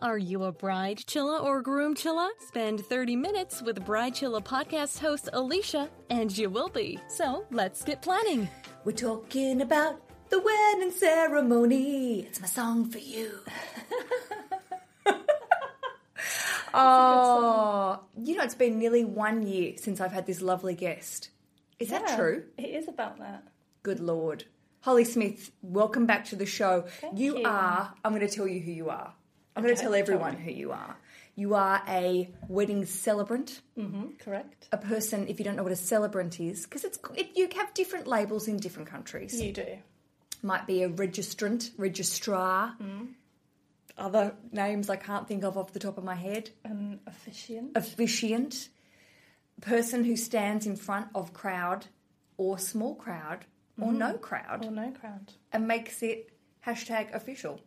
Are you a bride chilla or groom chilla? Spend 30 minutes with Bridechilla podcast host Aleisha, and you will be. So let's get planning. We're talking about the wedding ceremony. It's my song for you. oh, you know, it's been nearly one year since I've had this lovely guest. Is that true? It is about that. Good Lord. Holly Smith, welcome back to the show. Thank you, you. are, I'm going to tell you who you are. I'm going to tell tell everyone me. who you are. You are a wedding celebrant, Mm-hmm, correct. a person, if you don't know what a celebrant is, because it's it, you have different labels in different countries. You do. Might be a registrant, registrar, other names I can't think of off the top of my head. An officiant. Officiant, person who stands in front of crowd or small crowd or no crowd or no crowd. and makes it hashtag official.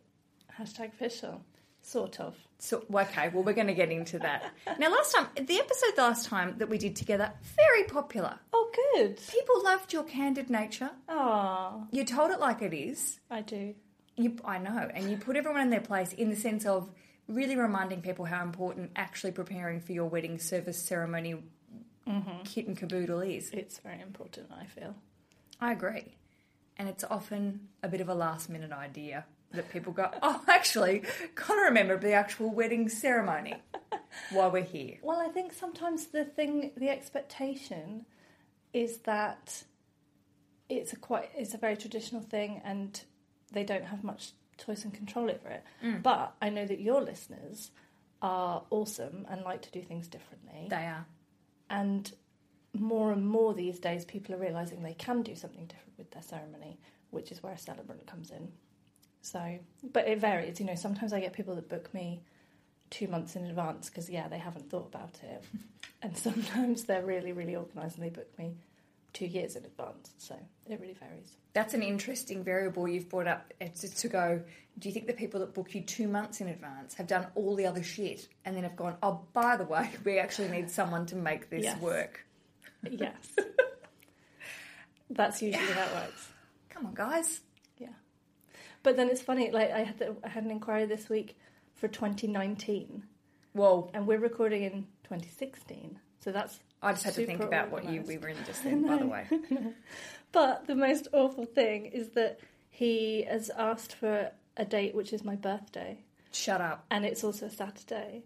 Hashtag official. Sort of. So okay, well we're going to get into that. now, last time, the episode last time that we did together, very popular. Oh, good. People loved your candid nature. Oh, You told it like it is. I do. You, I know, and you put everyone in their place in the sense of really reminding people how important actually preparing for your wedding service ceremony mm-hmm. kit and caboodle is. It's very important, I feel. I agree, and it's often a bit of a last minute idea that people go, "Oh, actually, gotta remember the actual wedding ceremony while we're here." Well, I think sometimes the thing, the expectation is that it's a quite, it's a very traditional thing, and they don't have much choice and control over it. Mm. But I know that your listeners are awesome and like to do things differently. They are. And more and more these days, people are realizing they can do something different with their ceremony, which is where a celebrant comes in. So, but it varies. You know, sometimes I get people that book me two months in advance because, yeah, they haven't thought about it. and sometimes they're really, really organised and they book me two years in advance. So it really varies. That's an interesting variable you've brought up. Eh, it's just to go, do you think the people that book you two months in advance have done all the other shit and then have gone, oh, by the way, we actually need someone to make this Yes. work? Yes. That's usually how it works. Come on, guys. But then it's funny, like, I had, the, I had an inquiry this week for 2019. Whoa! and we're recording in 2016 so that's I just had to think about what you we were in just then, by the way. but the most awful thing is that he has asked for a date which is my birthday Shut up. and it's also a saturday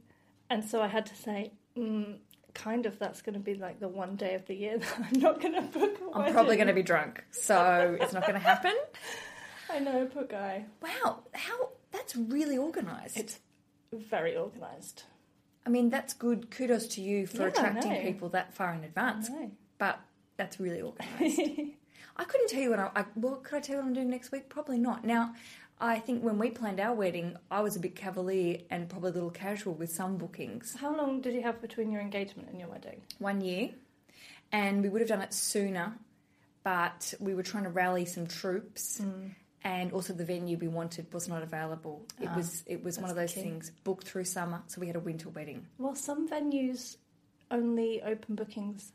and so i had to say mm, kind of that's going to be like the one day of the year that i'm not going to book I'm probably going to be drunk, so it's not going to happen. I know poor guy Wow, how that's really organised. it's very organised I mean, that's good. Kudos to you for Yeah, I attracting know. people that far in advance. know. But that's really organised. I couldn't tell you what I, I well, could I tell you what I'm doing next week? Probably not. Now, I think when we planned our wedding, I was a bit cavalier and probably a little casual with some bookings. how long did you have between your engagement and your wedding One year, and we would have done it sooner, but we were trying to rally some troops. Mm. And also, the venue we wanted was not available. It Ah, was it was one of those key. things booked through summer, so we had a winter wedding. Well, some venues only open bookings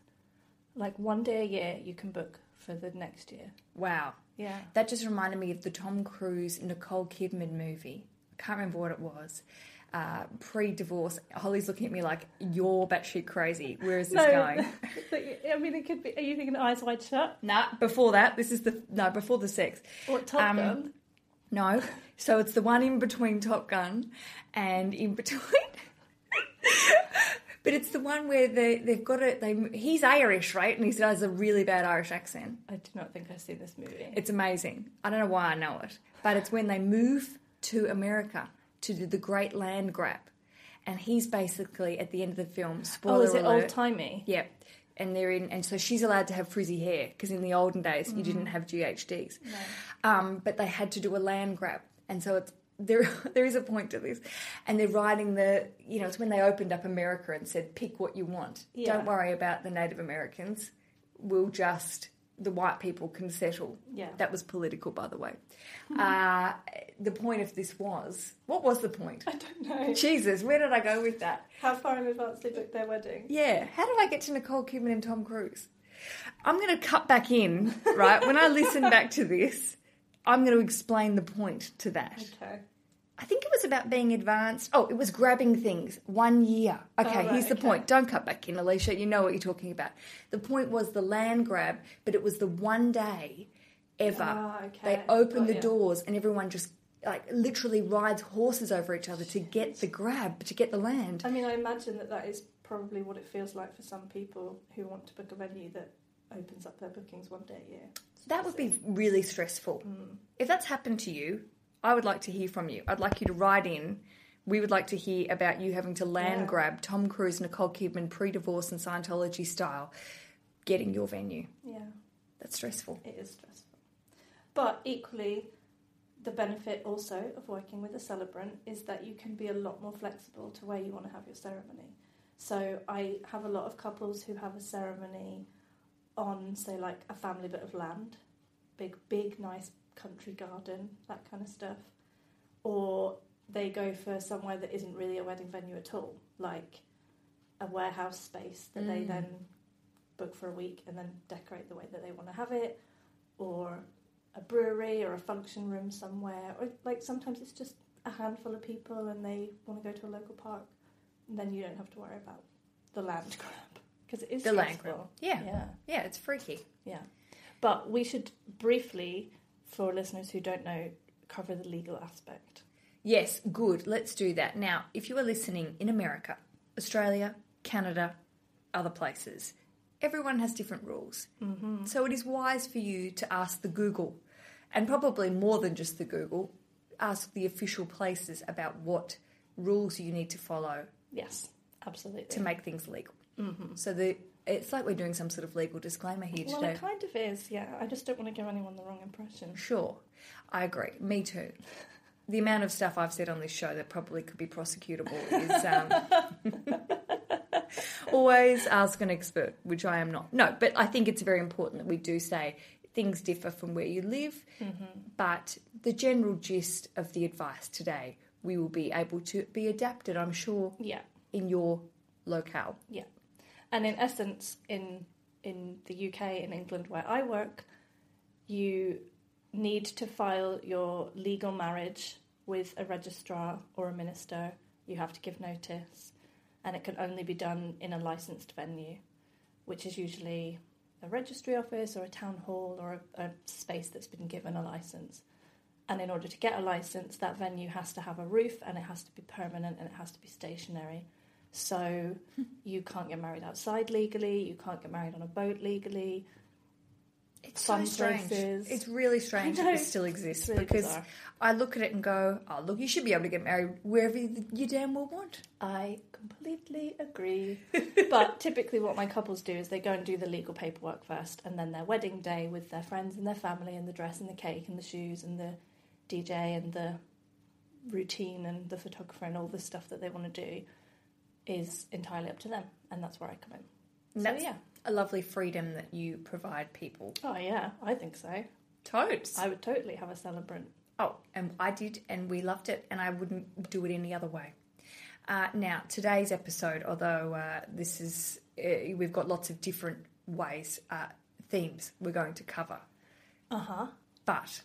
like one day a year you can book for the next year. Wow, Yeah. That just reminded me of the Tom Cruise Nicole Kidman movie. I can't remember what it was. Uh, pre-divorce, Holly's looking at me like you're batshit crazy. Where is this going? I mean, it could be. Are you thinking Eyes Wide Shut? nah, before that, this is the no before the sex. Or Top Um, Gun? No, so it's the one in between Top Gun and in between. but it's the one where they they've got it. They he's Irish, right? And he has a really bad Irish accent. I do not think I've seen this movie. It's amazing. I don't know why I know it, but it's when they move to America to do the Great Land Grab, and he's basically at the end of the film. Spoiler oh, is it old timey? Yeah, and they're in, and so she's allowed to have frizzy hair because in the olden days you didn't have GHDs, um, but they had to do a land grab, and so it's. There, there is a point to this, and they're writing the. You know, it's when they opened up America and said, "Pick what you want. Yeah. Don't worry about the Native Americans. We'll just the white people can settle." Yeah. That was political, by the way. Uh, the point of this was what was the point? I don't know. Jesus, where did I go with that? How far in advance did they booked their wedding? Yeah, how did I get to Nicole Kidman and Tom Cruise? I'm going to cut back in, right? when I listen back to this, I'm going to explain the point to that. Okay. I think it was about being advanced. Oh, it was grabbing things. One year. Okay, Oh, right, here's the okay. point. Don't cut back in, Aleisha. You know what you're talking about. The point was the land grab, but it was the one day ever. Ah, okay. They opened Got the ya. doors and everyone just like literally rides horses over each other to get the grab, to get the land. I mean, I imagine that that is probably what it feels like for some people who want to book a venue that opens up their bookings one day a year. That would be really stressful. Mm. If that's happened to you, I would like to hear from you. I'd like you to write in. We would like to hear about you having to land Yeah. grab Tom Cruise, Nicole Kidman, pre divorce and Scientology style, getting your venue. Yeah, That's stressful. it is stressful. But equally, the benefit also of working with a celebrant is that you can be a lot more flexible to where you want to have your ceremony. So I have a lot of couples who have a ceremony on, say, like a family bit of land, big, big, nice country garden, that kind of stuff. Or they go for somewhere that isn't really a wedding venue at all, like a warehouse space that they Mm. then book for a week and then decorate the way that they want to have it, or a brewery or a function room somewhere, or like sometimes it's just a handful of people and they want to go to a local park, and then you don't have to worry about the land grab because it is The land grab. Yeah. yeah, Yeah, it's freaky. yeah. But we should briefly, for listeners who don't know, cover the legal aspect. Yes, good. Let's do that. Now, if you are listening in America, Australia, Canada, other places, everyone has different rules. Mm-hmm. So it is wise for you to ask the Google, and probably more than just the Google, ask the official places about what rules you need to follow Yes, absolutely. to make things legal. Mm-hmm. So the it's like we're doing some sort of legal disclaimer here well, today. it kind of is. Yeah, I just don't want to give anyone the wrong impression. Sure, I agree. Me too. The amount of stuff I've said on this show that probably could be prosecutable is um, always ask an expert, which I am not. No, but I think it's very important that we do say things differ from where you live, mm-hmm. but the general gist of the advice today we will be able to be adapted, I'm sure, Yeah, in your locale. yeah. And in essence, in in the UK, in England, where I work, you need to file your legal marriage with a registrar or a minister. You have to give notice, and it can only be done in a licensed venue, which is usually a registry office or a town hall or a, a space that's been given a license. And in order to get a license, that venue has to have a roof and it has to be permanent and it has to be stationary. So hmm. you can't get married outside legally, you can't get married on a boat legally. It's Some so strange. places- It's really strange that this still exists really because bizarre. I look at it and go, "Oh, look, you should be able to get married wherever you, you damn well want." I completely agree. but typically, what my couples do is they go and do the legal paperwork first, and then their wedding day with their friends and their family, and the dress and the cake and the shoes and the DJ and the routine and the photographer and all the stuff that they want to do is entirely up to them, and that's where I come in. So that's yeah. A lovely freedom that you provide people. Oh yeah, I think so. Totes. I would totally have a celebrant. Oh, and I did, and we loved it, and I wouldn't do it any other way. Uh, now, today's episode, although uh, this is, uh, we've got lots of different ways, uh, themes we're going to cover, Uh huh. but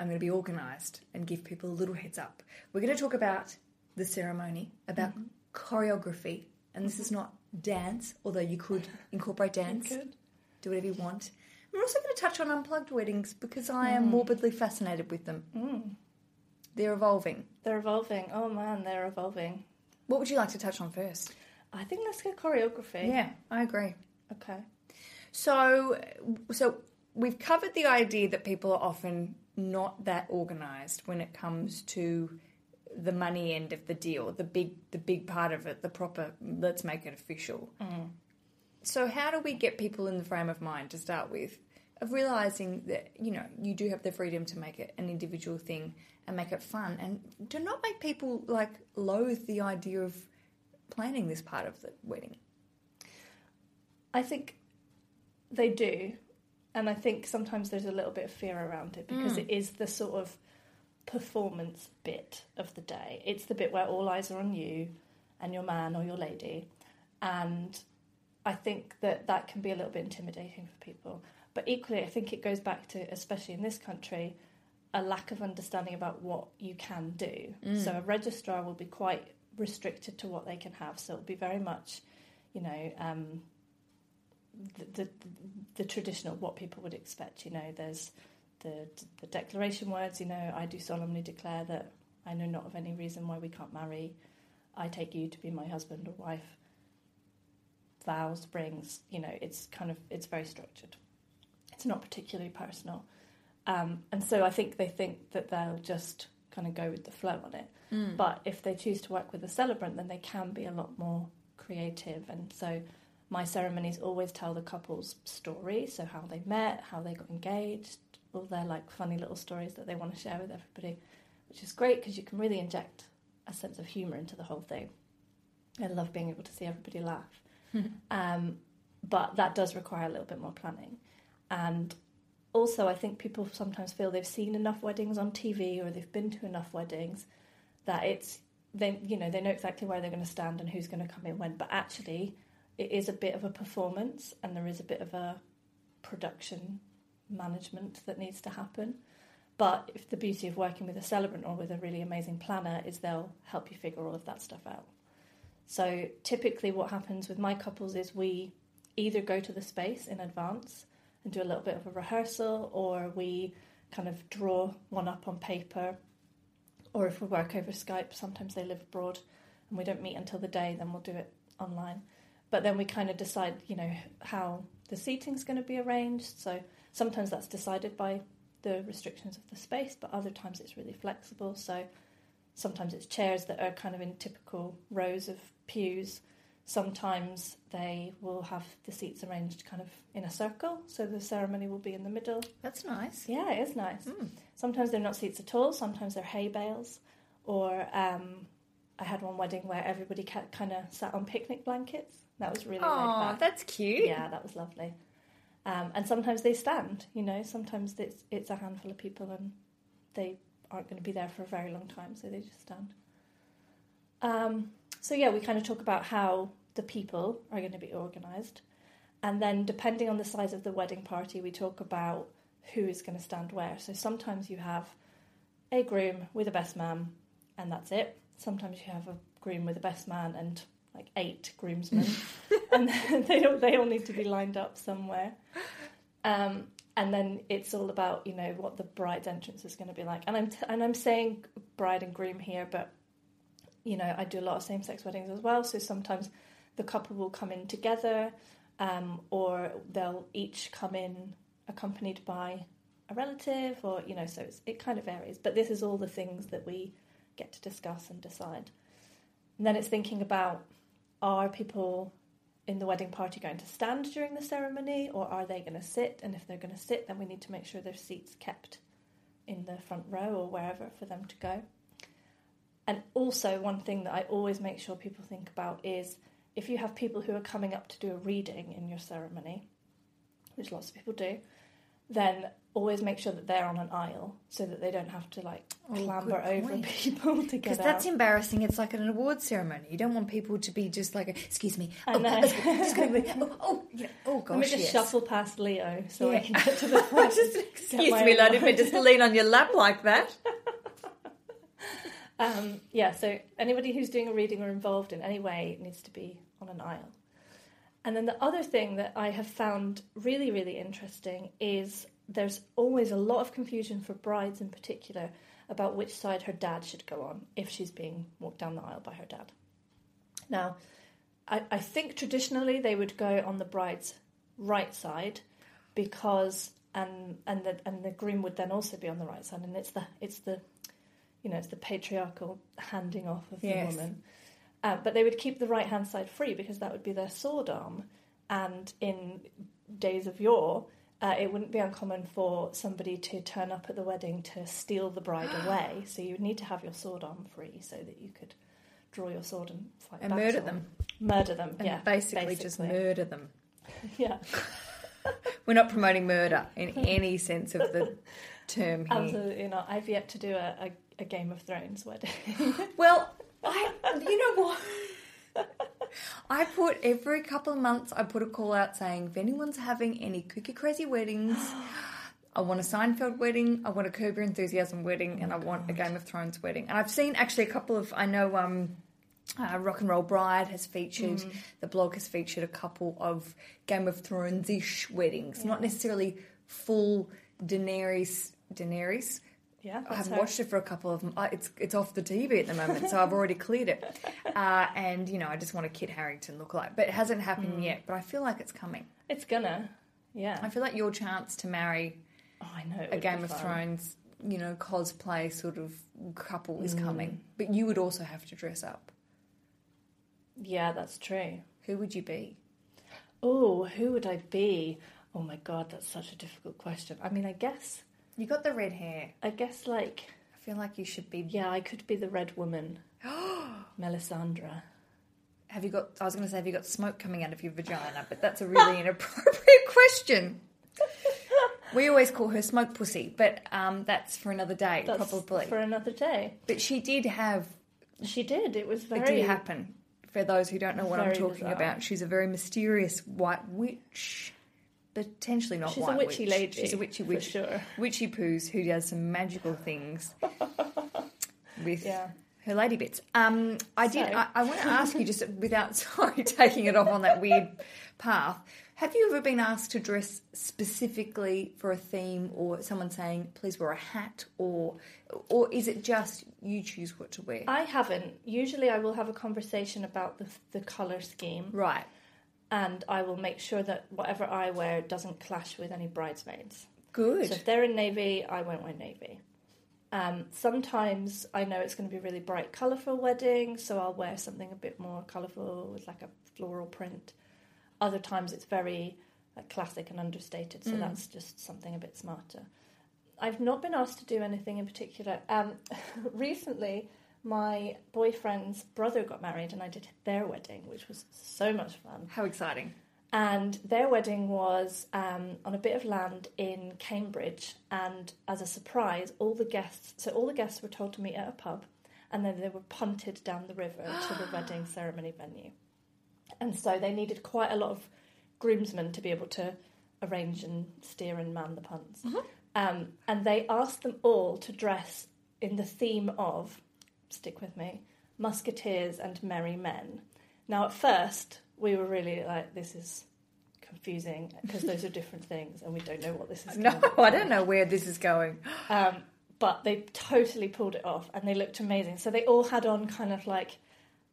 I'm going to be organised and give people a little heads up. We're going to talk about the ceremony, about choreography, and this is not dance, although you could incorporate dance, Good. do whatever you want. We're also going to touch on unplugged weddings because I am morbidly fascinated with them. Mm. They're evolving. They're evolving. Oh man, they're evolving. What would you like to touch on first? I think let's get choreography. Yeah, I agree. Okay. So, so we've covered the idea that people are often not that organised when it comes to the money end of the deal, the big, the big part of it, the proper. Let's make it official. Mm-hmm. So, how do we get people in the frame of mind to start with, of realizing that you know you do have the freedom to make it an individual thing and make it fun, and to not make people like loathe the idea of planning this part of the wedding. I think they do, and I think sometimes there's a little bit of fear around it because mm. it is the sort of performance bit of the day. It's the bit where all eyes are on you and your man or your lady, and I think that that can be a little bit intimidating for people. But equally, I think it goes back to, especially in this country, a lack of understanding about what you can do. Mm. So a registrar will be quite restricted to what they can have. So it'll be very much, you know, um, the, the the traditional what people would expect. You know, there's the the declaration words. You know, I do solemnly declare that I know not of any reason why we can't marry. I take you to be my husband or wife. Vows, rings. You know, it's kind of it's very structured. It's not particularly personal, um, and so I think they think that they'll just kind of go with the flow on it. Mm. But if they choose to work with a celebrant, then they can be a lot more creative. And so my ceremonies always tell the couple's story, so how they met, how they got engaged, all their like funny little stories that they want to share with everybody, which is great because you can really inject a sense of humour into the whole thing. I love being able to see everybody laugh. um, but that does require a little bit more planning. And also, I think people sometimes feel they've seen enough weddings on TV or they've been to enough weddings that it's they you know they know exactly where they're going to stand and who's going to come in when. But actually, it is a bit of a performance and there is a bit of a production management that needs to happen. But if the beauty of working with a celebrant or with a really amazing planner is they'll help you figure all of that stuff out. So typically, what happens with my couples is we either go to the space in advance and do a little bit of a rehearsal, or we kind of draw one up on paper, or if we work over Skype, sometimes they live abroad and we don't meet until the day, then we'll do it online. But then we kind of decide, you know, how the seating's going to be arranged. So sometimes that's decided by the restrictions of the space, but other times it's really flexible. So sometimes it's chairs that are kind of in typical rows of pews. Sometimes they will have the seats arranged kind of in a circle, so the ceremony will be in the middle. That's nice. Yeah, it is nice. Mm. Sometimes they're not seats at all. Sometimes they're hay bales, or um, I had one wedding where everybody kind of sat on picnic blankets. That was really Oh, that's cute. Yeah, that was lovely. Um, and sometimes they stand. You know, sometimes it's it's a handful of people and they aren't going to be there for a very long time, so they just stand. Um, so yeah, we kind of talk about how the people are going to be organised, and then depending on the size of the wedding party, we talk about who is going to stand where. So sometimes you have a groom with a best man, and that's it. Sometimes you have a groom with a best man and like eight groomsmen, and they don't, they all need to be lined up somewhere. Um, and then it's all about you know what the bride's entrance is going to be like. And I'm t- and I'm saying bride and groom here, but you know I do a lot of same sex weddings as well. So sometimes the couple will come in together, um, or they'll each come in accompanied by a relative, or you know, so it's, it kind of varies. But this is all the things that we get to discuss and decide. And then it's thinking about are people in the wedding party going to stand during the ceremony or are they going to sit? And if they're going to sit, then we need to make sure their seats kept in the front row or wherever for them to go. And also, one thing that I always make sure people think about is if you have people who are coming up to do a reading in your ceremony, which lots of people do, then always make sure that they're on an aisle so that they don't have to like Oh, clamber over point. people to get Because that's embarrassing. It's like an award ceremony. You don't want people to be just like, excuse me. Oh, gonna be- oh, oh, yeah, oh gosh, Let me just yes. shuffle past Leo so I can get to the front. just, excuse me, lad, if I just lean on your lap like that. Um, yeah, so anybody who's doing a reading or involved in any way needs to be on an aisle. And then the other thing that I have found really, really interesting is there's always a lot of confusion for brides in particular about which side her dad should go on if she's being walked down the aisle by her dad. Now, I, I think traditionally they would go on the bride's right side because and and the and the groom would then also be on the right side and it's the it's the you know it's the patriarchal handing off of Yes. the woman uh, but they would keep the right hand side free because that would be their sword arm and in days of yore uh, it wouldn't be uncommon for somebody to turn up at the wedding to steal the bride away so you would need to have your sword arm free so that you could draw your sword and fight And murder them. murder them And yeah basically, just murder them. yeah We're not promoting murder in any sense of the term here. Absolutely not. I've yet to do a, a, a Game of Thrones wedding. Well, I, you know what? I put every couple of months, I put a call out saying if anyone's having any cookie crazy weddings, I want a Seinfeld wedding, I want a Curb Your Enthusiasm wedding, and I want a Game of Thrones wedding. And I've seen actually a couple of, I know um, uh, Rock and Roll Bride has featured, the blog has featured a couple of Game of Thrones ish weddings, not necessarily full Daenerys. Daenerys. Yeah, I haven't her. watched it for a couple of. Uh, it's it's off the TV at the moment, so I've already cleared it. Uh, and you know, I just want a Kit Harington look like, but it hasn't happened yet. But I feel like it's coming. It's gonna. Yeah. I feel like your chance to marry oh, I know. a Game of fun. Thrones, you know, cosplay sort of couple Mm. is coming. But you would also have to dress up. Yeah, that's true. Who would you be? Oh, who would I be? Oh my god, that's such a difficult question. I mean, I guess, You got the red hair. I guess, like, I feel like you should be. yeah, I could be the Red Woman, Melisandre. Have you got? I was going to say, have you got smoke coming out of your vagina? But that's a really inappropriate question. We always call her smoke pussy, but um, that's for another day, That's probably. for another day. But she did have. She did. It was very. It did happen. For those who don't know what I'm very talking bizarre. about, she's a very mysterious white witch. Potentially not She's a witchy witch. lady, She's a witchy witch. sure. Witchy poos who does some magical things with Yeah. her lady bits. Um, I did. So- I, I want to ask you just without sorry taking it off on that weird path. Have you ever been asked to dress specifically for a theme, or someone saying, "Please wear a hat," or, or is it just you choose what to wear? I haven't. Usually, I will have a conversation about the the color scheme, right. And I will make sure that whatever I wear doesn't clash with any bridesmaids. Good. So if they're in navy, I won't wear navy. Um, sometimes I know it's going to be a really bright, colourful wedding, so I'll wear something a bit more colourful with like a floral print. Other times it's very like classic and understated, so that's just something a bit smarter. I've not been asked to do anything in particular. Um, recently, my boyfriend's brother got married, and I did their wedding, which was so much fun. How exciting! And their wedding was um, on a bit of land in Cambridge. And as a surprise, all the guests, so all the guests were told to meet at a pub, and then they were punted down the river to the wedding ceremony venue. And so they needed quite a lot of groomsmen to be able to arrange and steer and man the punts. Um, and they asked them all to dress in the theme of, stick with me, musketeers and merry men. Now, at first, we were really like, this is confusing because those are different things and we don't know what this is. No. I don't know where this is going. Um, but they totally pulled it off and they looked amazing. So they all had on kind of like,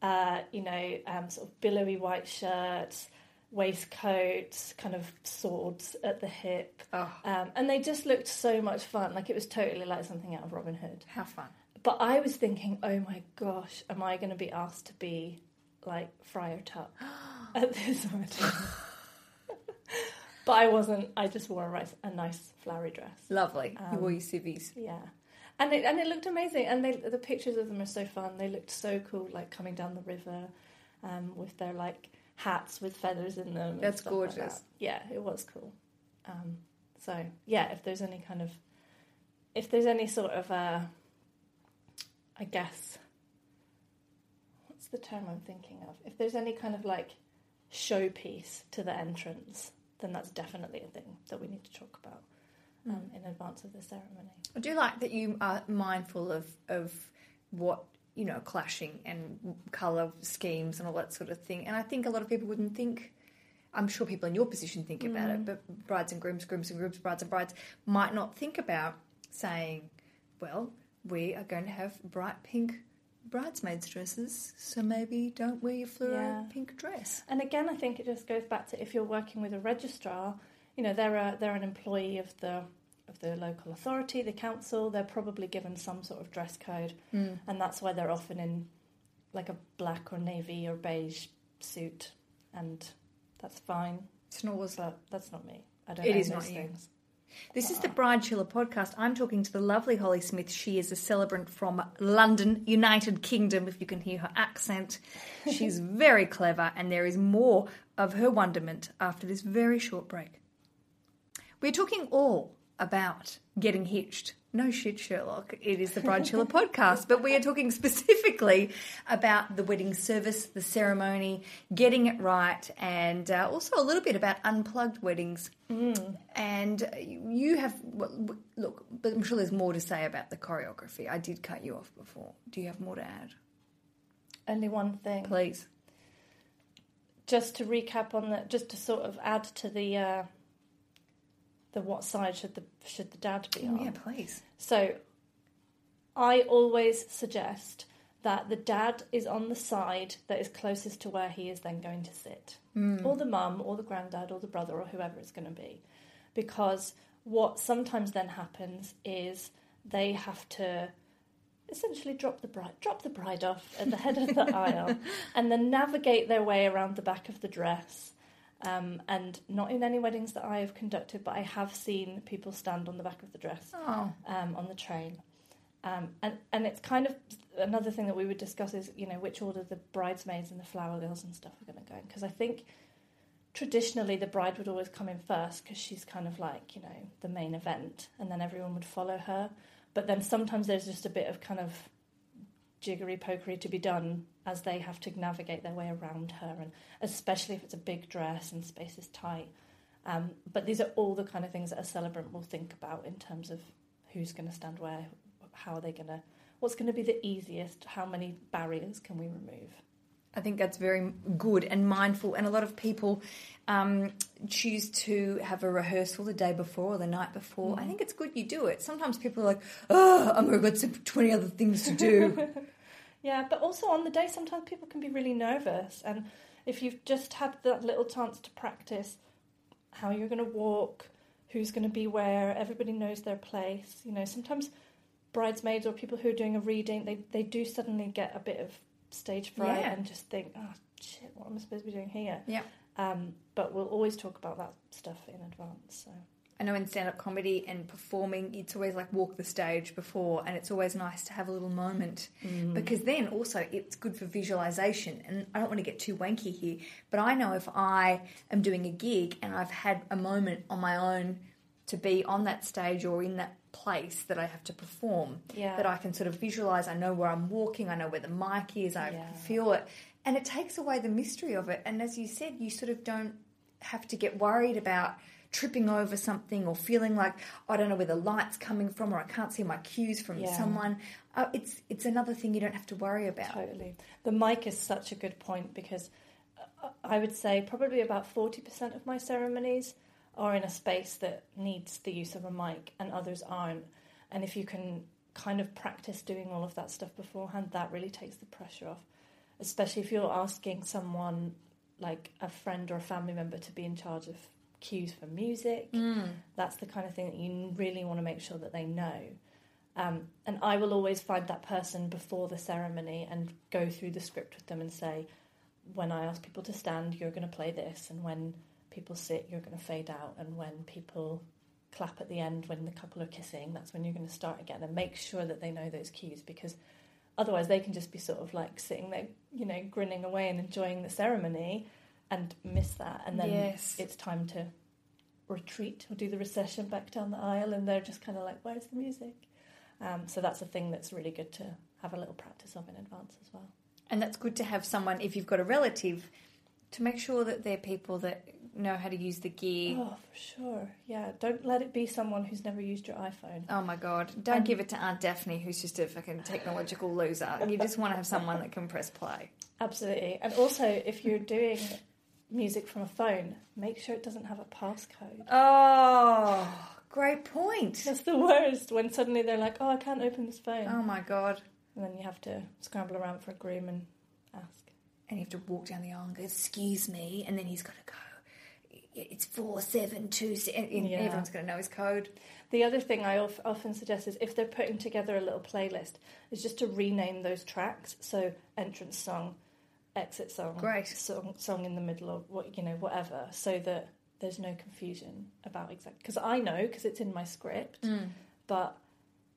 uh, you know, um, sort of billowy white shirts, waistcoats, kind of swords at the hip. Oh, Um, and they just looked so much fun. Like it was totally like something out of Robin Hood. how fun! But I was thinking, oh my gosh, am I going to be asked to be like Friar Tuck at this wedding? but I wasn't. I just wore a, nice- a nice flowery dress. Lovely. you Um, wore your civvies. Yeah. And it, and it looked amazing. And they, the pictures of them are so fun. They looked so cool, like coming down the river um, with their like hats with feathers in them. That's stuff like gorgeous. that. Yeah, it was cool. Um, so yeah, if there's any kind of, if there's any sort of, uh, I guess, what's the term I'm thinking of? If there's any kind of like showpiece to the entrance, then that's definitely a thing that we need to talk about um, in advance of the ceremony. I do like that you are mindful of of what you know clashing and color schemes and all that sort of thing. And I think a lot of people wouldn't think. I'm sure people in your position think about it, but brides and grooms, grooms and grooms, brides and brides might not think about saying, "Well, we are going to have bright pink bridesmaids dresses, so maybe don't wear your fluoro Yeah. pink dress." And again, I think it just goes back to if you're working with a registrar, you know, they're a, they're an employee of the of the local authority, the council. They're probably given some sort of dress code, Mm. and that's why they're often in like a black or navy or beige suit, and that's fine. Snores. But that's not me. I don't. It own is those not you. This is the Bridechilla podcast. I'm talking to the lovely Holly Smith. She is a celebrant from London, United Kingdom, if you can hear her accent. She's very clever, and there is more of her wonderment after this very short break. We're talking all about getting hitched. No shit, Sherlock. It is the Bridechilla podcast, but we are talking specifically about the wedding service, the ceremony, getting it right, and uh, also a little bit about unplugged weddings. Mm. And you have, well, look, but I'm sure there's more to say about the choreography. I did cut you off before. Do you have more to add? Only one thing. Please. Just to recap on that, just to sort of add to the. Uh, the what side should the should the dad be oh, on? Yeah, please. So I always suggest that the dad is on the side that is closest to where he is then going to sit, mm. or the mum, or the granddad, or the brother, or whoever it's going to be, because what sometimes then happens is they have to essentially drop the bride drop the bride off at the head of the aisle and then navigate their way around the back of the dress um, and not in any weddings that I have conducted, but I have seen people stand on the back of the dress oh. um, on the train. Um, and, and it's kind of another thing that we would discuss is, you know, which order the bridesmaids and the flower girls and stuff are going to go in. Because I think traditionally the bride would always come in first because she's kind of like, you know, the main event, and then everyone would follow her. But then sometimes there's just a bit of kind of jiggery pokery to be done as they have to navigate their way around her, and especially if it's a big dress and space is tight. Um, but these are all the kind of things that a celebrant will think about in terms of who's going to stand where, how are they going to, what's going to be the easiest, how many barriers can we remove. I think that's very good and mindful. And a lot of people um, choose to have a rehearsal the day before or the night before. Mm. I think it's good you do it. Sometimes people are like, oh, I've got 20 other things to do. Yeah, but also on the day, sometimes people can be really nervous. And if you've just had that little chance to practice how you're going to walk, who's going to be where, everybody knows their place. You know, sometimes bridesmaids or people who are doing a reading, they, they do suddenly get a bit of stage fright yeah. and just think, oh, shit, what am I supposed to be doing here? Yeah. Um, but we'll always talk about that stuff in advance. So. I know in stand up comedy and performing, it's always like walk the stage before, and it's always nice to have a little moment mm. because then also it's good for visualization. And I don't want to get too wanky here, but I know if I am doing a gig and I've had a moment on my own to be on that stage or in that place that I have to perform, yeah. that I can sort of visualize. I know where I'm walking, I know where the mic is, I yeah. feel it. And it takes away the mystery of it. And as you said, you sort of don't have to get worried about tripping over something or feeling like I don't know where the light's coming from or I can't see my cues from yeah. someone. Uh, it's it's another thing you don't have to worry about. Totally. The mic is such a good point because uh, I would say probably about forty percent of my ceremonies are in a space that needs the use of a mic and others aren't. And if you can kind of practice doing all of that stuff beforehand, that really takes the pressure off. Especially if you're asking someone like a friend or a family member to be in charge of cues for music. Mm. That's the kind of thing that you really want to make sure that they know. Um, and I will always find that person before the ceremony and go through the script with them and say, when I ask people to stand, you're going to play this, and when people sit, you're going to fade out, and when people clap at the end when the couple are kissing, that's when you're going to start again, and make sure that they know those cues because otherwise they can just be sort of like sitting there, you know, grinning away and enjoying the ceremony and miss that, and then yes. it's time to retreat or do the recession back down the aisle, and they're just kind of like, "Where's the music?" Um, so that's a thing that's really good to have a little practice of in advance as well. And that's good to have someone if you've got a relative to make sure that they're people that know how to use the gear. Oh, for sure. Yeah, don't let it be someone who's never used your iPhone. Oh my god, don't and give it to Aunt Daphne, who's just a fucking technological loser. You just want to have someone that can press play. Absolutely, and also if you're doing music from a phone, make sure it doesn't have a passcode. Oh, great point. That's the worst when suddenly they're like, oh, I can't open this phone. Oh my God. And then you have to scramble around for a groom and ask. And you have to walk down the aisle and go, excuse me. And then he's got to go, it's 4726. And yeah. everyone's going to know his code. The other thing I often suggest is if they're putting together a little playlist, is just to rename those tracks. So, entrance song, exit song, great song, song in the middle of what you know, whatever, so that there's no confusion about exact. Because I know because it's in my script, mm. but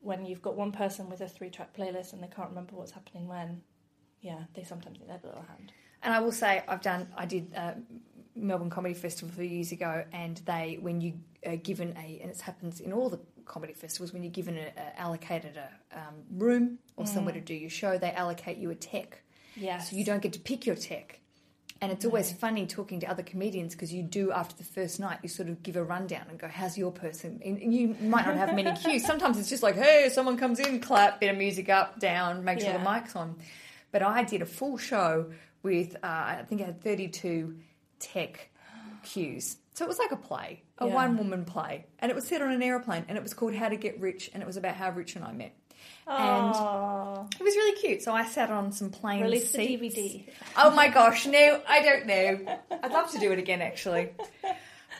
when you've got one person with a three-track playlist and they can't remember what's happening when, yeah, they sometimes need a little hand. And I will say, I've done, I did. Uh, Melbourne Comedy Festival a few years ago, and they, when you are given a, and it happens in all the comedy festivals, when you're given a, a allocated a um, room or somewhere to do your show, they allocate you a tech. Yes. So you don't get to pick your tech. And it's always funny talking to other comedians because you do after the first night, you sort of give a rundown and go, "How's your person?" And you might not have many cues. Sometimes it's just like, "Hey, someone comes in, clap, bit of music up, down, make sure the mic's on." But I did a full show with, uh, I think I had thirty-two tech cues, so it was like a play, a Yeah. one-woman play, and it was set on an aeroplane, and it was called "How to Get Rich," and it was about how Rich and I met. And Aww. it was really cute. So I sat on some plain Release the. DVD. Oh my gosh, no, I don't know. I'd love to do it again, actually.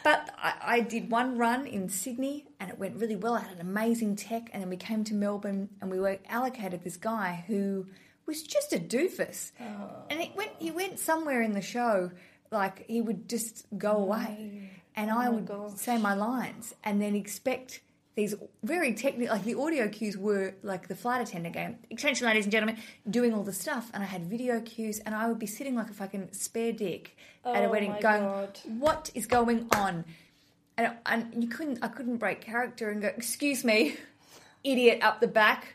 But I, I did one run in Sydney and it went really well. I had an amazing tech, and then we came to Melbourne and we were allocated this guy who was just a doofus. And it went, he went somewhere in the show, like he would just go away, and oh I would gosh. say my lines and then expect these very technical, like the audio cues were like the flight attendant game. attention ladies and gentlemen, doing all the stuff. And I had video cues and I would be sitting like a fucking spare dick at a Oh wedding going, God. what is going on? And, and you couldn't, I couldn't break character and go, excuse me, idiot up the back.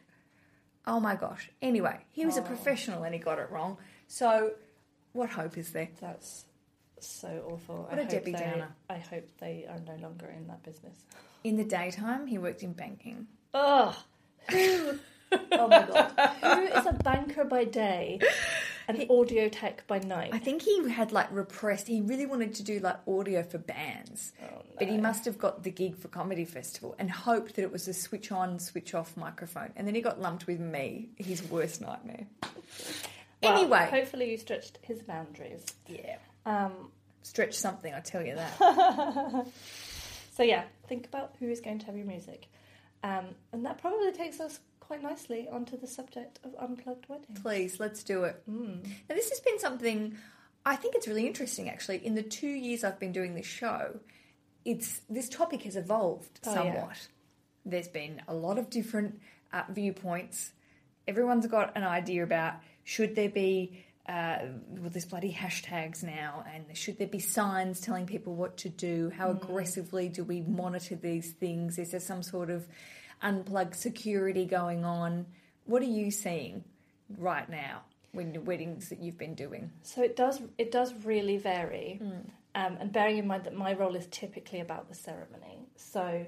Oh my gosh. Anyway, he was a oh. professional and he got it wrong. So what hope is there? That's so awful. What I a Debbie they, Downer. I hope they are no longer in that business. In the daytime, he worked in banking. Ugh. Who? oh my god. Who is a banker by day and audio tech by night? I think he had like repressed. He really wanted to do like audio for bands, Oh, but he must have got the gig for Comedy Festival and hoped that it was a switch on, switch off microphone. And then he got lumped with me, his worst nightmare. Well, anyway, hopefully you stretched his boundaries. yeah, Um, stretch something. I tell you that. so yeah, think about who is going to have your music, um, and that probably takes us quite nicely onto the subject of unplugged weddings. Please, let's do it. Now, this has been something I think it's really interesting. Actually, in the two years I've been doing this show, it's this topic has evolved Oh, yeah. somewhat. There's been a lot of different uh, viewpoints. Everyone's got an idea about should there be uh, well, there's bloody hashtags now, and should there be signs telling people what to do? How aggressively do we monitor these things? Is there some sort of unplugged security going on? What are you seeing right now when the weddings that you've been doing? So it does it does really vary, um, and bearing in mind that my role is typically about the ceremony. So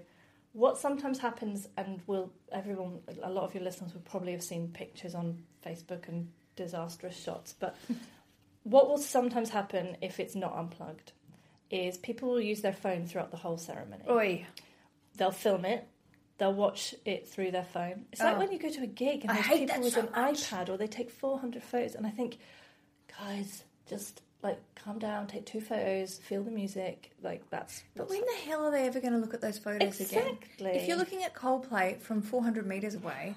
what sometimes happens, and will everyone, a lot of your listeners will probably have seen pictures on Facebook and disastrous shots, but what will sometimes happen if it's not unplugged is people will use their phone throughout the whole ceremony. Oi, They'll film it. They'll watch it through their phone. It's like Oh. when you go to a gig and I there's hate people that with so an much. iPad or they take 400 photos, and I think, guys, just like calm down, take two photos, feel the music. Like that's. but when the hell are they ever going to look at those photos again? Exactly. If you're looking at Coldplay from 400 meters away,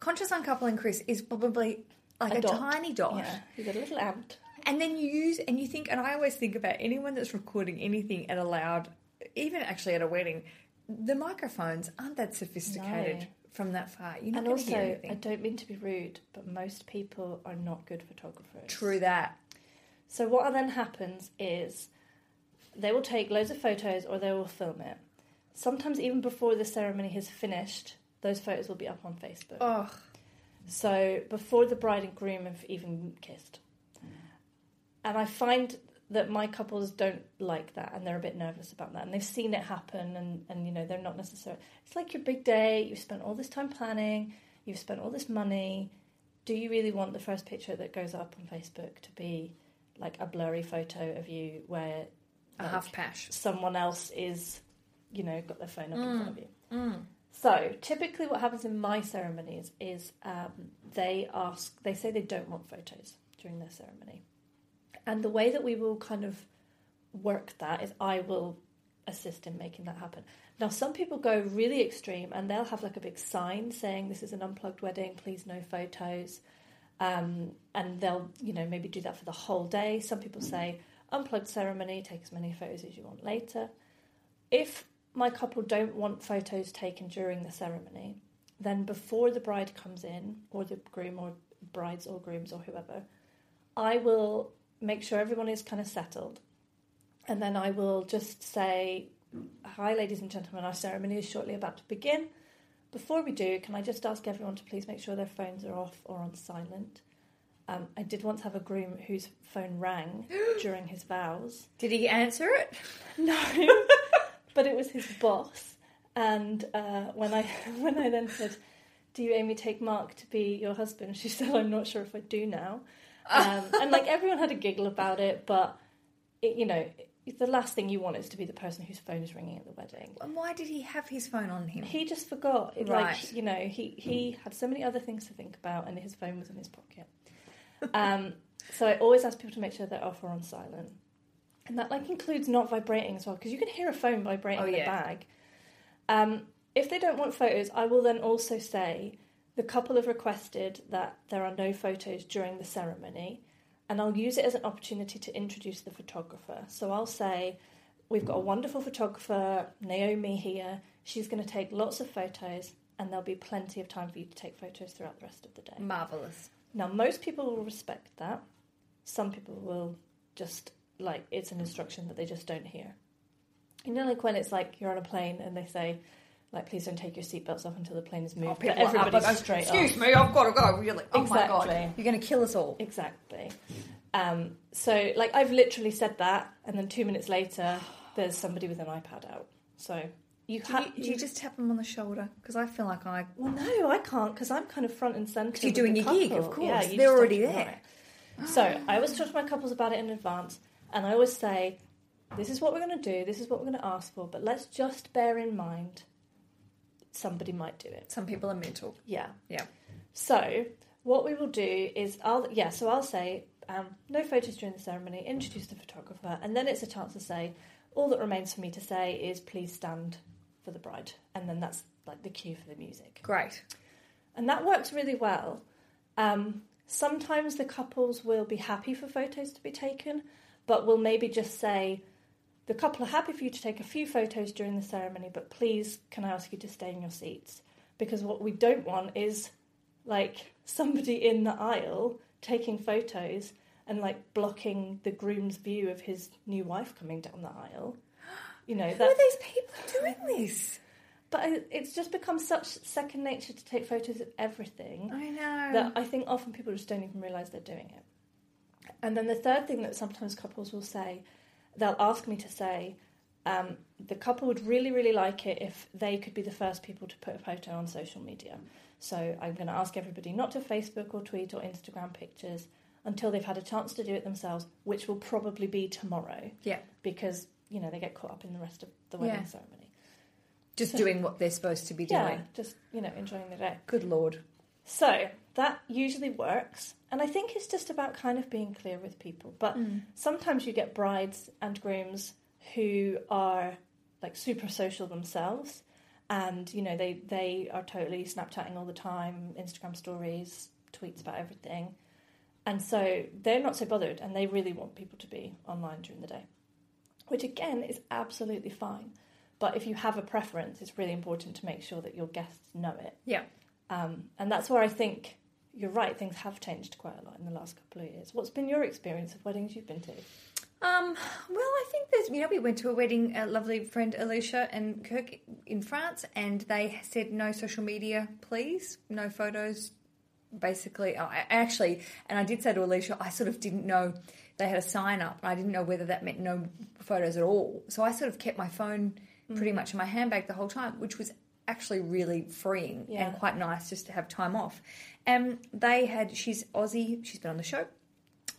Conscious Uncoupling Chris is probably like a, dot. tiny dot. yeah, you got a little ant. And then you use, and you think, and I always think about anyone that's recording anything at a loud, even actually at a wedding, the microphones aren't that sophisticated No. from that far. You're not And also, I don't mean to be rude, but most people are not good photographers. True that. So what then happens is they will take loads of photos or they will film it. Sometimes even before the ceremony has finished, those photos will be up on Facebook. Oh, So before the bride and groom have even kissed. And I find that my couples don't like that and they're a bit nervous about that. And they've seen it happen and, and you know, they're not necessarily it's like your big day, you've spent all this time planning, you've spent all this money. Do you really want the first picture that goes up on Facebook to be like a blurry photo of you where a half pash. someone else is, you know, got their phone up in Mm. front of you. So typically, what happens in my ceremonies is um, they ask, they say they don't want photos during their ceremony, and the way that we will kind of work that is I will assist in making that happen. Now, some people go really extreme and they'll have like a big sign saying this is an unplugged wedding, please no photos. Um, and they'll, you know, maybe do that for the whole day. Some people say unplugged ceremony, take as many photos as you want later. If my couple don't want photos taken during the ceremony, then before the bride comes in, or the groom, or brides or grooms or whoever, I will make sure everyone is kind of settled. and then I will just say, "Hi, ladies and gentlemen, our ceremony is shortly about to begin. Before we do, can I just ask everyone to please make sure their phones are off or on silent?" Um, I did once have a groom whose phone rang during his vows. Did he answer it? No, but it was his boss. And uh, when I when I then said, "Do you, Amy, take Mark to be your husband?" She said, "I'm not sure if I do now." Um, and like everyone had a giggle about it, but it, you know, the last thing you want is to be the person whose phone is ringing at the wedding. And why did he have his phone on him? He just forgot. It, Right. Like you know, he he had so many other things to think about, and his phone was in his pocket. Um, so I always ask people to make sure they're off or on silent, and that like includes not vibrating as well, because you can hear a phone vibrating Oh, in a bag. Um, if they don't want photos, I will then also say the couple have requested that there are no photos during the ceremony, and I'll use it as an opportunity to introduce the photographer. So I'll say, We've got a wonderful photographer, Naomi, here. She's going to take lots of photos, and there'll be plenty of time for you to take photos throughout the rest of the day. Marvelous. Now, most people will respect that. Some people will just like it's an instruction that they just don't hear. You know, like when it's like you're on a plane and they say, like, please don't take your seatbelts off until the plane is moved. Oh, but up, everybody's straight Excuse off. me, I've got to go. You're like, oh my god, you're going to kill us all. Exactly. Um, so, like, I've literally said that, and then two minutes later, there's somebody with an iPad out. So you Do you, do you just tap them on the shoulder? Because I feel like I. Well, no, I can't because I'm kind of front and centre. you're doing your gig, of course. Yeah, They're already there. So I always talk to my couples about it in advance, and I always say, "This is what we're going to do. This is what we're going to ask for. But let's just bear in mind, somebody might do it. Some people are mental. Yeah. Yeah. So what we will do is, I'll yeah. So I'll say, um, no photos during the ceremony. Introduce the photographer, and then it's a chance to say, all that remains for me to say is, please stand for the bride, and then that's like the cue for the music Great. and that works really well. Um, sometimes the couples will be happy for photos to be taken, but we'll maybe just say, "The couple are happy for you to take a few photos during the ceremony, but please, can I ask you to stay in your seats?" Because what we don't want is like somebody in the aisle taking photos and like blocking the groom's view of his new wife coming down the aisle. You know Who are these people doing this? but it's just become such second nature to take photos of everything I know. that I think often people just don't even realise they're doing it. And then the third thing that sometimes couples will say, they'll ask me to say, um, the couple would really, really like it if they could be the first people to put a photo on social media. So I'm going to ask everybody not to Facebook or tweet or Instagram pictures until they've had a chance to do it themselves, which will probably be tomorrow yeah. because, you know, they get caught up in the rest of the wedding Yeah. ceremony. Just doing what they're supposed to be doing. Yeah, just, you know, enjoying the day. Good lord. So that usually works, and I think it's just about kind of being clear with people. But hmm. sometimes you get brides and grooms who are like super social themselves, and you know they they are totally Snapchatting all the time, Instagram stories, tweets about everything, and so they're not so bothered, and they really want people to be online during the day, which again is absolutely fine. But if you have a preference, it's really important to make sure that your guests know it. Yeah. Um, and that's where I think you're right, things have changed quite a lot in the last couple of years. What's been your experience of weddings you've been to? Um, well, I think there's, you know, we went to a wedding, a lovely friend Alicia and Kirk in France, and they said no social media, please, no photos. Basically, I actually, and I did say to Alicia, I sort of didn't know they had a sign up. and I didn't know whether that meant no photos at all. So I sort of kept my phone pretty much in my handbag the whole time, which was actually really freeing Yeah. and quite nice just to have time off. And they had, she's Aussie, she's been on the show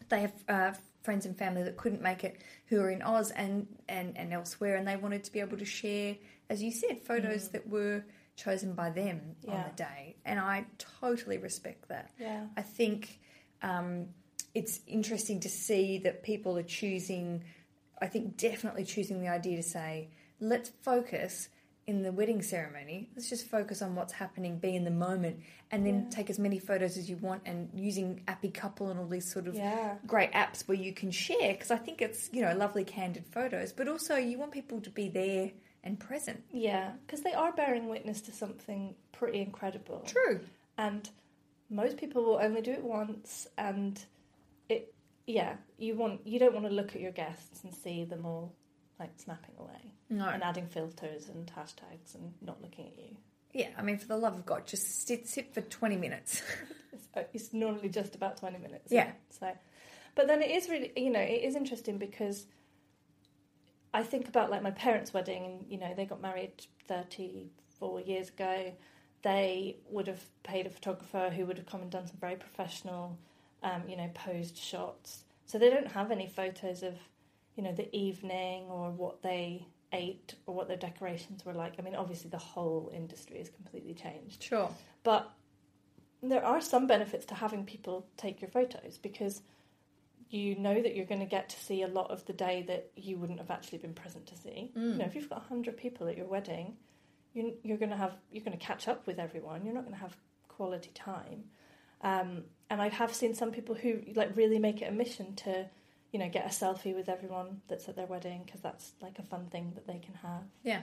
they have uh, friends and family that couldn't make it who are in Oz and, and, and elsewhere, and they wanted to be able to share, as you said, photos that were chosen by them on the day. And I totally respect that. Yeah. I think um, it's interesting to see that people are choosing, I think definitely choosing the idea to say, let's focus in the wedding ceremony, let's just focus on what's happening, be in the moment, and then take as many photos as you want and using Appy Couple and all these sort of Yeah. great apps where you can share because I think it's, you know, lovely candid photos, but also you want people to be there and present. Yeah, because they are bearing witness to something pretty incredible. True. And most people will only do it once, and it yeah, you want you don't want to look at your guests and see them all like snapping away No. and adding filters and hashtags and not looking at you. Yeah, I mean, for the love of God, just sit, sit for 20 minutes. It's, uh, it's normally just about 20 minutes. Yeah. So, but then it is really, you know, it is interesting because I think about like my parents' wedding, and you know, they got married 34 years ago. They would have paid a photographer who would have come and done some very professional, um, you know, posed shots. So they don't have any photos of, you know, the evening or what they ate or what their decorations were like. I mean, obviously the whole industry has completely changed. Sure. But there are some benefits to having people take your photos because you know that you're going to get to see a lot of the day that you wouldn't have actually been present to see. You know, if you've got 100 people at your wedding, you're, you're going to have you're going to catch up with everyone. You're not going to have quality time. Um, and I have seen some people who like really make it a mission to, you know, get a selfie with everyone that's at their wedding because that's like a fun thing that they can have Yeah.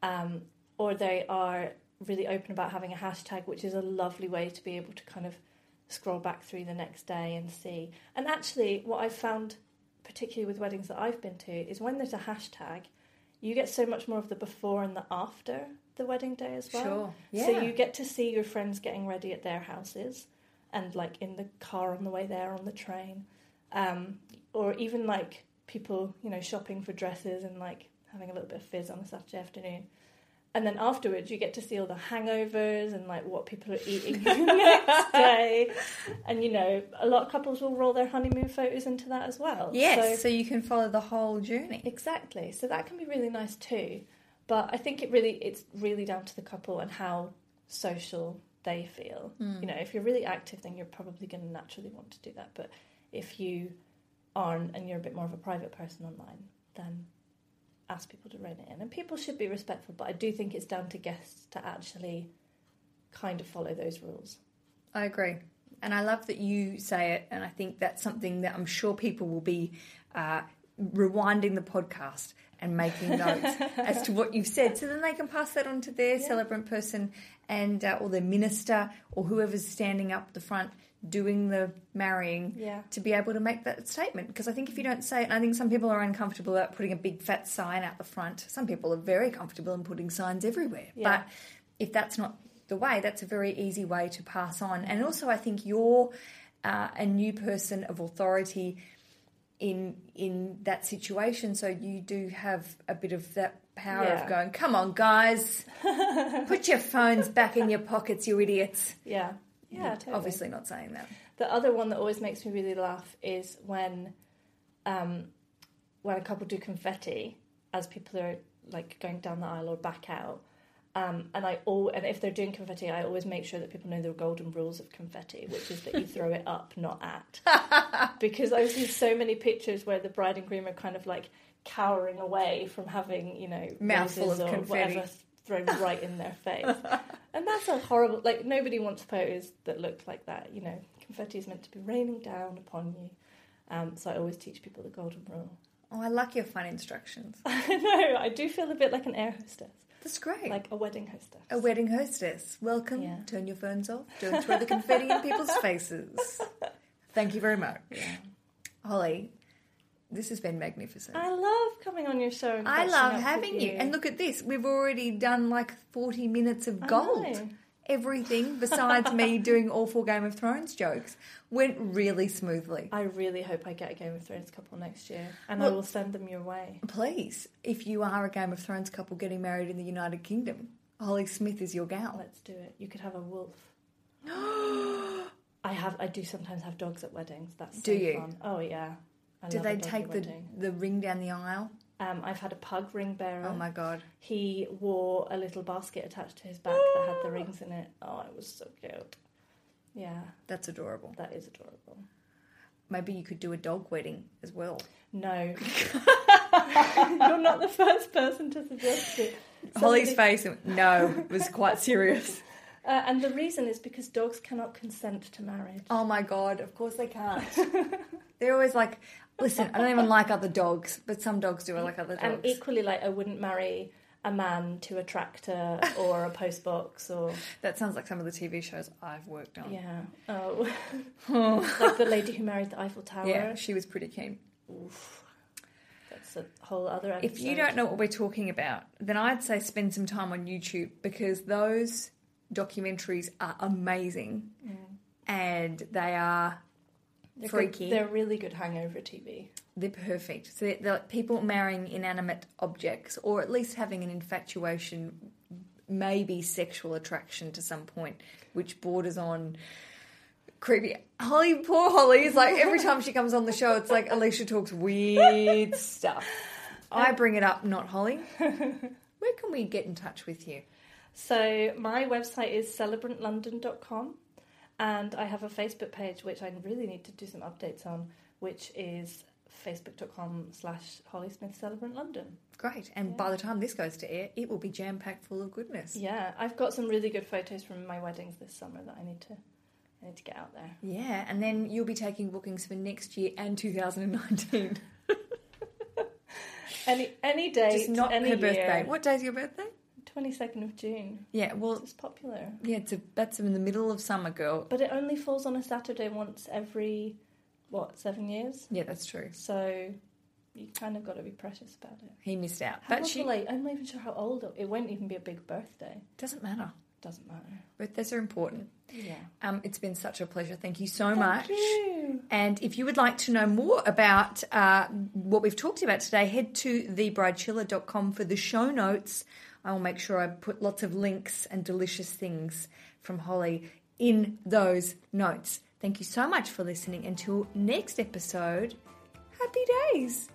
um, or they are really open about having a hashtag, which is a lovely way to be able to kind of scroll back through the next day and see. And actually, what I've found, particularly with weddings that I've been to, is when there's a hashtag, you get so much more of the before and the after the wedding day as well. Sure. Yeah. So you get to see your friends getting ready at their houses and like in the car on the way there on the train. Um, or even like people, you know, shopping for dresses and like having a little bit of fizz on a Saturday afternoon. And then afterwards, you get to see all the hangovers and like what people are eating the next day. And you know, a lot of couples will roll their honeymoon photos into that as well. Yes, So- so, you can follow the whole journey. Exactly. So that can be really nice too. But I think it really it's really down to the couple and how social they feel. Mm. You know, if you're really active then you're probably going to naturally want to do that. But if you aren't and you're a bit more of a private person online, then ask people to rein it in. And people should be respectful, but I do think it's down to guests to actually kind of follow those rules. I agree. And I love that you say it. And I think that's something that I'm sure people will be uh, rewinding the podcast and making notes as to what you've said. So then they can pass that on to their celebrant person and uh, or their minister or whoever's standing up the front doing the marrying Yeah. to be able to make that statement. Because I think if you don't say it, and I think some people are uncomfortable about putting a big fat sign out the front. Some people are very comfortable in putting signs everywhere. Yeah. But if that's not the way, that's a very easy way to pass on. And also, I think you're uh, a new person of authority in in that situation, so you do have a bit of that power Yeah. of going, "Come on, guys, put your phones back in your pockets, you idiots." Yeah. Yeah, totally. Obviously, not saying that. The other one that always makes me really laugh is when, um, when a couple do confetti as people are like going down the aisle or back out. Um, and I all and if they're doing confetti, I always make sure that people know the golden rules of confetti, which is that you throw it up, not at. because I've seen so many pictures where the bride and groom are kind of like cowering away from having, you know, Mouthful of confetti. whatever thrown right in their face. And that's a horrible. Like nobody wants photos that look like that. You know, confetti is meant to be raining down upon you. Um, so I always teach people the golden rule. Oh, I like your fun instructions. I know. I do feel a bit like an air hostess, That's great. like a wedding hostess. a wedding hostess. Welcome. Yeah. Turn your phones off. Don't throw the confetti in people's faces. Thank you very much. Yeah. Holly, this has been magnificent. I love coming on your show. And I love having you. And look at this. We've already done like 40 minutes of gold. Everything besides me doing awful Game of Thrones jokes went really smoothly. I really hope I get a Game of Thrones couple next year, and I will send them your way. Please, if you are a Game of Thrones couple getting married in the United Kingdom, Holly Smith is your gal. Let's do it. You could have a wolf. I have. I do sometimes have dogs at weddings. That's Do so you? Fun. Oh yeah. I Do they take the, wedding. the ring down the aisle? Um, I've had a pug ring bearer. Oh my god. He wore a little basket attached to his back that had the rings in it. Oh, it was so cute. Yeah, That's adorable. that is adorable. Maybe you could do a dog wedding as well. No, you're not the first person to suggest it. Holly's face, no, was quite serious. Uh, and the reason is because dogs cannot consent to marriage. Oh my god, of course they can't. They're always like, listen, I don't even like other dogs, but some dogs do. I like other dogs. And equally, like I wouldn't marry a man to a tractor or a postbox or That sounds like some of the TV shows I've worked on. yeah. Oh, like the lady who married the Eiffel Tower. Yeah, she was pretty keen. That's a whole other episode. If you don't know what we're talking about, then I'd say spend some time on YouTube because those documentaries are amazing mm. and they are they're freaky. good, they're really good hangover TV. They're perfect. So they're, they're like people marrying inanimate objects, or at least having an infatuation, maybe sexual attraction to some point, which borders on creepy. Holly, poor Holly, is like every time she comes on the show, it's like Aleisha talks weird stuff. I bring it up, not Holly. Where can we get in touch with you? So my website is celebrantLondon.com and I have a Facebook page which I really need to do some updates on, which is facebook.com slash Holly Smith Celebrant London. Great. And by the time this goes to air, it will be jam packed full of goodness. Yeah, I've got some really good photos from my weddings this summer that I need to I need to get out there. Yeah, and then you'll be taking bookings for next year and 2019. Any any date, Just not any her birthday. year. What day's your birthday? Twenty second of June. Yeah, well, It's popular. yeah, it's a, that's in the middle of summer, girl. But it only falls on a Saturday once every what, seven years? Yeah, that's true. So you kind of got to be precious about it. He missed out. How But she I- I'm not even sure how old it- it won't even be a big birthday. doesn't matter. Doesn't matter. Birthdays are important. Yeah. Um, it's been such a pleasure. Thank you so Thank much. you. And if you would like to know more about uh, what we've talked about today, head to thebridechilla.com for the show notes. I will make sure I put lots of links and delicious things from Holly in those notes. Thank you so much for listening. Until next episode, happy days.